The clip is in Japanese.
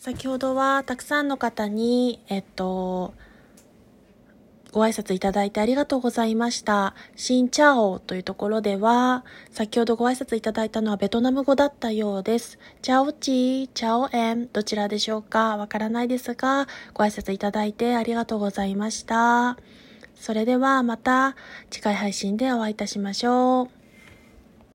先ほどはたくさんの方に、えっと、ご挨拶いただいてありがとうございました。シンチャオというところでは、先ほどご挨拶いただいたのはベトナム語だったようです。チャオチー、チャオエン、どちらでしょうか？わからないですが、ご挨拶いただいてありがとうございました。それではまた次回配信でお会いいたしましょう。